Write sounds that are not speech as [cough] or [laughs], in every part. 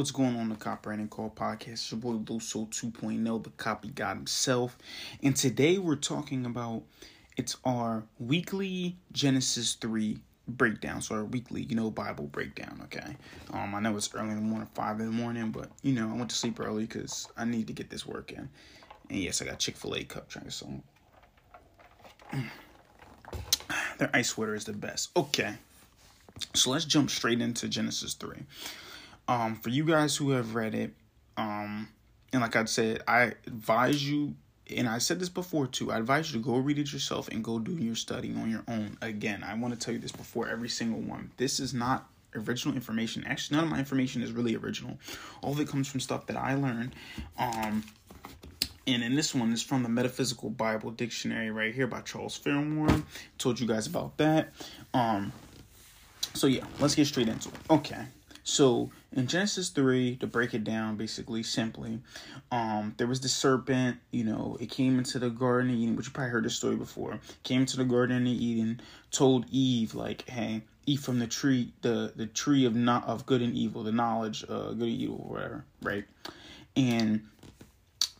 What's going on the Copywriting Call podcast? It's your boy Luso 2.0, the copy god himself. And today we're talking about it's our weekly Genesis 3 breakdown. So our weekly, you know, Bible breakdown, okay? Um, I know it's early in the morning, 5 in the morning, but you know, I went to sleep early because I need to get this work in. And yes, I got Chick-fil-A cup drinks, so [clears throat] their ice water is the best. Okay. So let's jump straight into Genesis 3 um, for you guys who have read it, um, and like I said, I advise you, and I said this before too, I advise you to go read it yourself and go do your studying on your own. Again, I want to tell you this before every single one. This is not original information. Actually, none of my information is really original. All of it comes from stuff that I learned. Um, and in this one is from the Metaphysical Bible Dictionary right here by Charles Fillmore. Told you guys about that. Um, so yeah, let's get straight into it. Okay. So in Genesis 3, to break it down basically simply, um, there was the serpent, you know, it came into the Garden of Eden, which you probably heard the story before. Came into the Garden of Eden, told Eve, like, hey, eat from the tree, the the tree of not of good and evil, the knowledge, uh, good and evil, whatever, right? And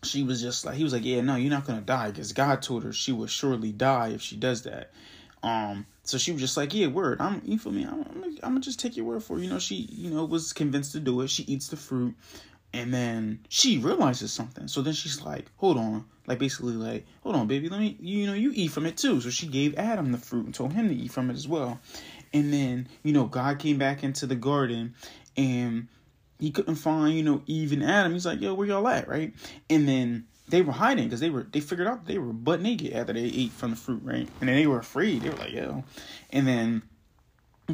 she was just like, he was like, yeah, no, you're not gonna die, because God told her she will surely die if she does that. Um, so she was just like, yeah, word. I'm, you feel me? I'm, I'm, gonna just take your word for it. You know, she, you know, was convinced to do it. She eats the fruit, and then she realizes something. So then she's like, hold on, like basically like, hold on, baby, let me, you know, you eat from it too. So she gave Adam the fruit and told him to eat from it as well. And then, you know, God came back into the garden, and he couldn't find, you know, Eve and Adam. He's like, yo, where y'all at, right? And then they were hiding because they were they figured out they were butt naked after they ate from the fruit, right? And then they were afraid. They were like, yo. And then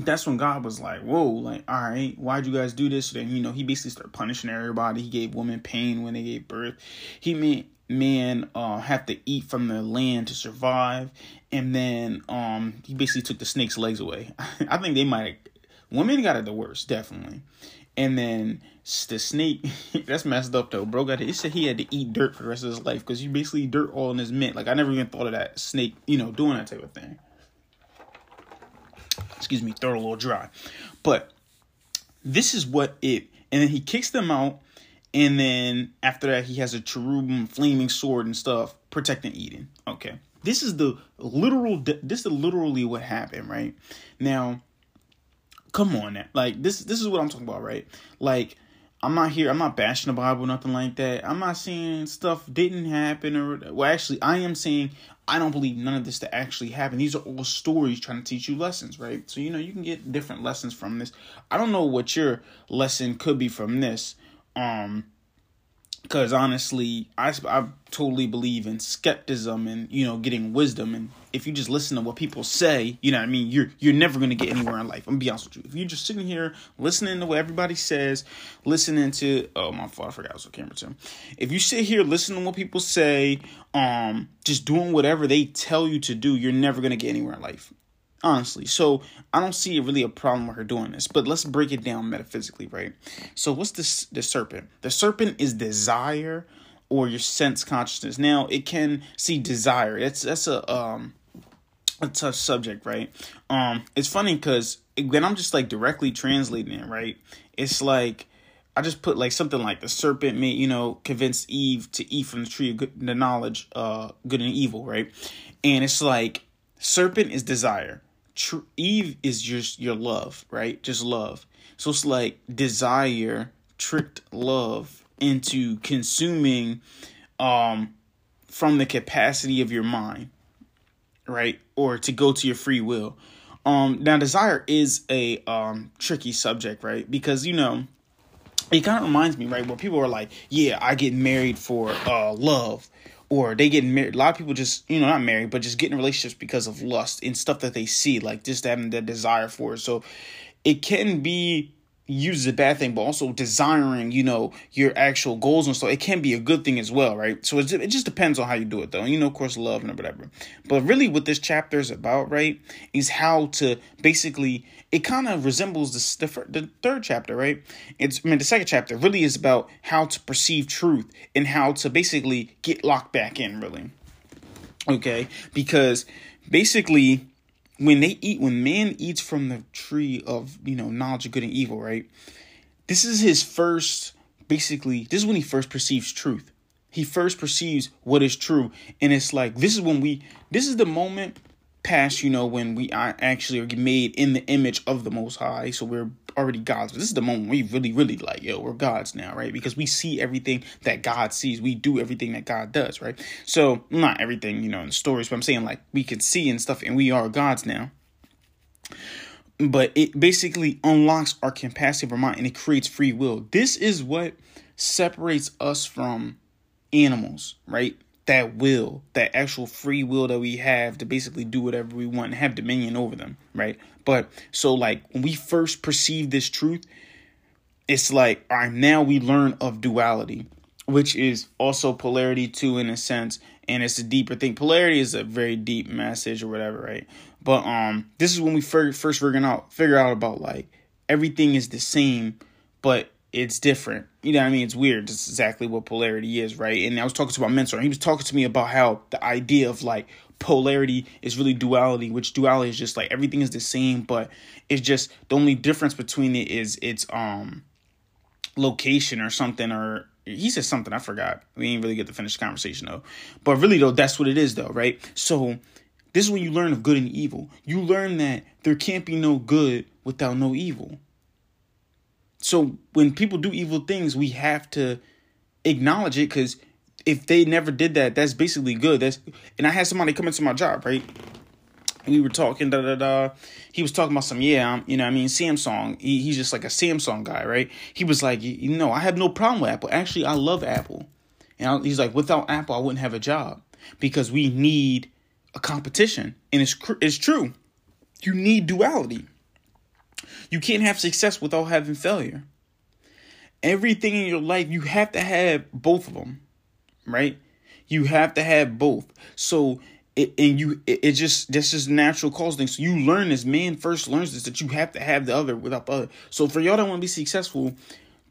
that's when God was like, whoa, like, all right, why'd you guys do this? then, you know, he basically started punishing everybody. He gave women pain when they gave birth. He made men uh, have to eat from the land to survive. And then um, he basically took the snake's legs away. [laughs] I think they might, have women got it the worst, definitely. And then the snake, [laughs] that's messed up though, bro. Got it. It said he had to eat dirt for the rest of his life because you basically dirt all in his mint. Like I never even thought of that snake, you know, doing that type of thing. Excuse me, throw a little dry, but this is what it. And then he kicks them out, and then after that he has a cherubim flaming sword and stuff protecting Eden. Okay, this is the literal. This is literally what happened, right? Now come on now. Like this this is what I'm talking about, right? Like I'm not here, I'm not bashing the Bible, nothing like that. I'm not saying stuff didn't happen or well actually I am saying I don't believe none of this to actually happen. These are all stories trying to teach you lessons, right? So you know you can get different lessons from this. I don't know what your lesson could be from this. Um because honestly I, I totally believe in skepticism and you know getting wisdom. And if you just listen to what people say you know i mean? You're you're never going to get anywhere in life. I'm gonna be honest with you. If you're just sitting here listening to what everybody says listening to oh my fault i forgot I was on camera too if you sit here listening to what people say um just doing whatever they tell you to do you're never going to get anywhere in life honestly. So I don't see really a problem with her doing this. But let's break it down metaphysically, right? So what's this the serpent? The serpent is desire or your sense consciousness. Now it can see desire. That's that's a um a tough subject, right? Um it's funny because when I'm just like directly translating it, right? It's like I just put like something like the serpent made, you know, convinced Eve to eat from the tree of good, the knowledge, uh, good and evil, right? And it's like serpent is desire, tr- Eve is just your love, right? Just love. So it's like desire tricked love into consuming um from the capacity of your mind, right? Or to go to your free will. Um now desire is a um tricky subject, right? Because you know, it kind of reminds me, right, where people are like, "Yeah, I get married for uh love." Or they get married. A lot of people just, you know, not married, but just get in relationships because of lust and stuff that they see, like just having that desire for it. So it can be used as a bad thing, but also desiring, you know, your actual goals and stuff. It can be a good thing as well, right? So it, it just depends on how you do it, though. You know, of course, love and whatever. But really, what this chapter is about, right, is how to basically. It kind of resembles the, the the third chapter, right? It's I mean the second chapter really is about how to perceive truth and how to basically get locked back in, really. Okay, because basically when they eat when man eats from the tree of you know knowledge of good and evil right? This is his first basically this is when he first perceives truth. He first perceives what is true. And it's like this is when we this is the moment past you know when we are actually are made in the image of the most high. So we're already gods. But this is the moment we really really like yo we're gods now right? Because we see everything that god sees. We do everything that god does right? So not everything you know in the stories but i'm saying like we can see and stuff and we are gods now. But it basically unlocks our capacity of our mind and it creates free will. This is what separates us from animals, right? That will, that actual free will that we have to basically do whatever we want and have dominion over them, right? But so, like, when we first perceive this truth, it's like, all right, now we learn of duality, which is also polarity too, in a sense, and it's a deeper thing. Polarity is a very deep message or whatever, right? But um, this is when we first first figuring out figure out about like everything is the same, but it's different. You know I mean? It's weird. That's exactly what polarity is, right? And I was talking to my mentor, and he was talking to me about how the idea of like polarity is really duality, which duality is just like everything is the same, but it's just the only difference between it is its um location or something or he said something I forgot. We didn't really get to finish the conversation though. But really though, that's what it is though, right? So this is when you learn of good and evil. You learn that there can't be no good without no evil. So when people do evil things, we have to acknowledge it because if they never did that, that's basically good. That's and I had somebody come into my job, right? we were talking, da da da. He was talking about some, yeah, um, you know, I mean, Samsung. He, he's just like a Samsung guy, right? He was like, you know, I have no problem with Apple. Actually, I love Apple. And I, he's like, without Apple, I wouldn't have a job because we need a competition, and it's it's true. You need duality. You can't have success without having failure. Everything in your life, you have to have both of them, right? You have to have both. So it, and you it, it just this is natural cause thing. So you learn this. Man first learns this that you have to have the other without the other. So for y'all that want to be successful,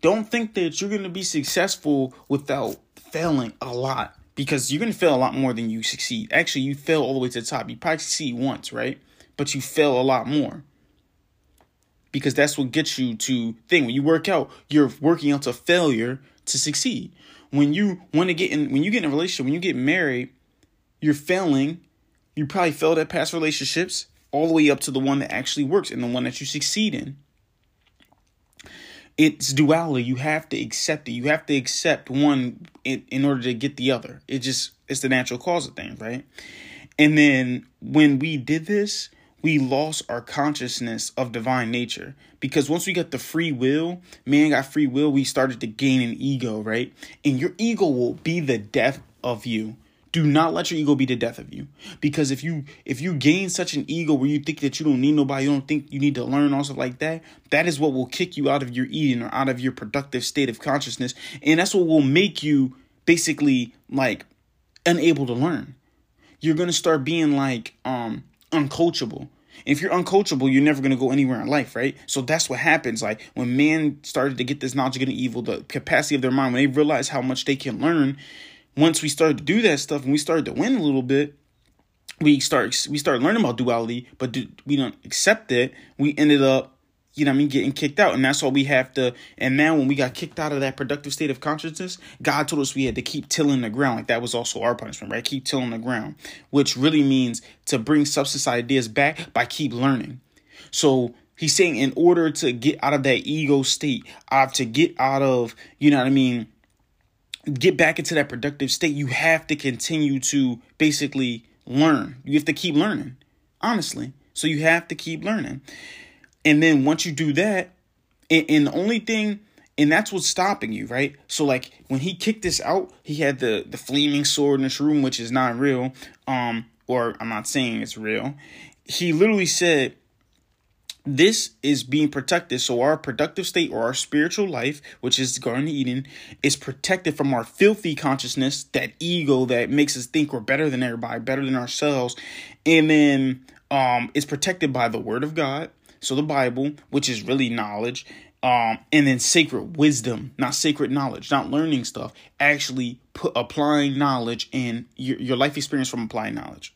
don't think that you're gonna be successful without failing a lot because you're going to fail a lot more than you succeed. Actually, you fail all the way to the top. You probably succeed once, right? But you fail a lot more because that's what gets you to thing. When you work out, you're working out to failure to succeed. When you want to get in, when you get in a relationship, when you get married, you're failing. You probably failed at past relationships all the way up to the one that actually works and the one that you succeed in it's duality. You have to accept it. You have to accept one in, in order to get the other. It just it's the natural cause of things, right? And then when we did this, we lost our consciousness of divine nature. Because once we got the free will, man got free will, we started to gain an ego, right? And your ego will be the death of you. Do not let your ego be the death of you. Because if you if you gain such an ego where you think that you don't need nobody you don't think you need to learn or stuff like that that is what will kick you out of your Eden or out of your productive state of consciousness. And that's what will make you basically like unable to learn. You're gonna start being like um uncoachable if you're uncoachable, you're never going to go anywhere in life, right? So that's what happens. Like when man started to get this knowledge of good and evil, the capacity of their mind, when they realize how much they can learn, once we started to do that stuff and we started to win a little bit, we start we started learning about duality, but we don't accept it. We ended up, you know, what I mean, getting kicked out, and that's why we have to. And now, when we got kicked out of that productive state of consciousness, God told us we had to keep tilling the ground. Like that was also our punishment, right? Keep tilling the ground, which really means to bring substance ideas back by keep learning. So he's saying, in order to get out of that ego state, uh, to get out of, you know what I mean get back into that productive state, you have to continue to basically learn. You have to keep learning, honestly. So you have to keep learning. And then once you do that, and, and the only thing, and that's what's stopping you, right? So like when he kicked this out, he had the the flaming sword in this room, which is not real. Um, or I'm not saying it's real. He literally said, this is being protected. So our productive state or our spiritual life, which is Garden of Eden, is protected from our filthy consciousness, that ego that makes us think we're better than everybody, better than ourselves. And then um it's protected by the word of God. So the Bible, which is really knowledge, um, and then sacred wisdom, not sacred knowledge, not learning stuff, actually put applying knowledge and your, your life experience from applying knowledge.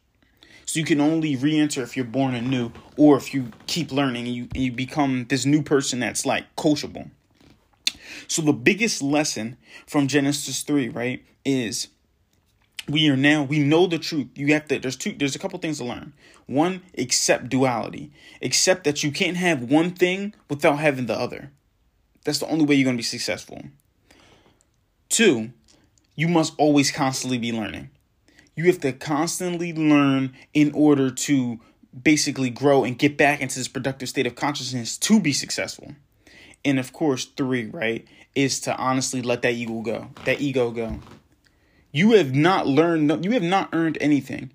So you can only re-enter if you're born anew, or if you keep learning and you and you become this new person that's like coachable. So the biggest lesson from Genesis 3, right, is we are now we know the truth. You have to there's two there's a couple things to learn. One accept duality. Accept that you can't have one thing without having the other. That's the only way you're going to be successful. Two you must always constantly be learning. You have to constantly learn in order to basically grow and get back into this productive state of consciousness to be successful. And of course three right is to honestly let that ego go that ego go you have not learned, you have not earned anything.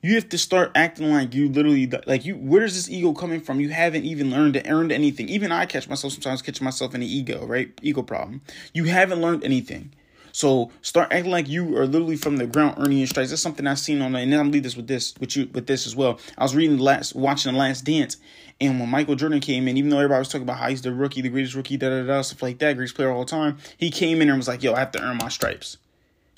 You have to start acting like you literally, like you, where is this ego coming from? You haven't even learned to earned anything. Even I catch myself sometimes catching myself in the ego, right? Ego problem. You haven't learned anything. So start acting like you are literally from the ground earning your stripes. That's something I've seen on, and then I'm leave this with this, with you, with this as well. I was reading the last, watching the Last Dance, and when Michael Jordan came in, even though everybody was talking about how he's the rookie, the greatest rookie, da da da, stuff like that, greatest player of all time, he came in and was like, "Yo, I have to earn my stripes."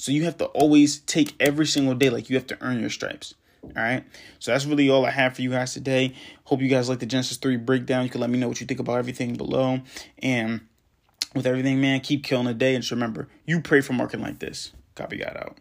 So you have to always take every single day like you have to earn your stripes. All right. So that's really all I have for you guys today. Hope you guys like the Genesis 3 breakdown. You can let me know what you think about everything below. And with everything, man, keep killing the day. And just remember, you pray for marketing like this. Copy God out.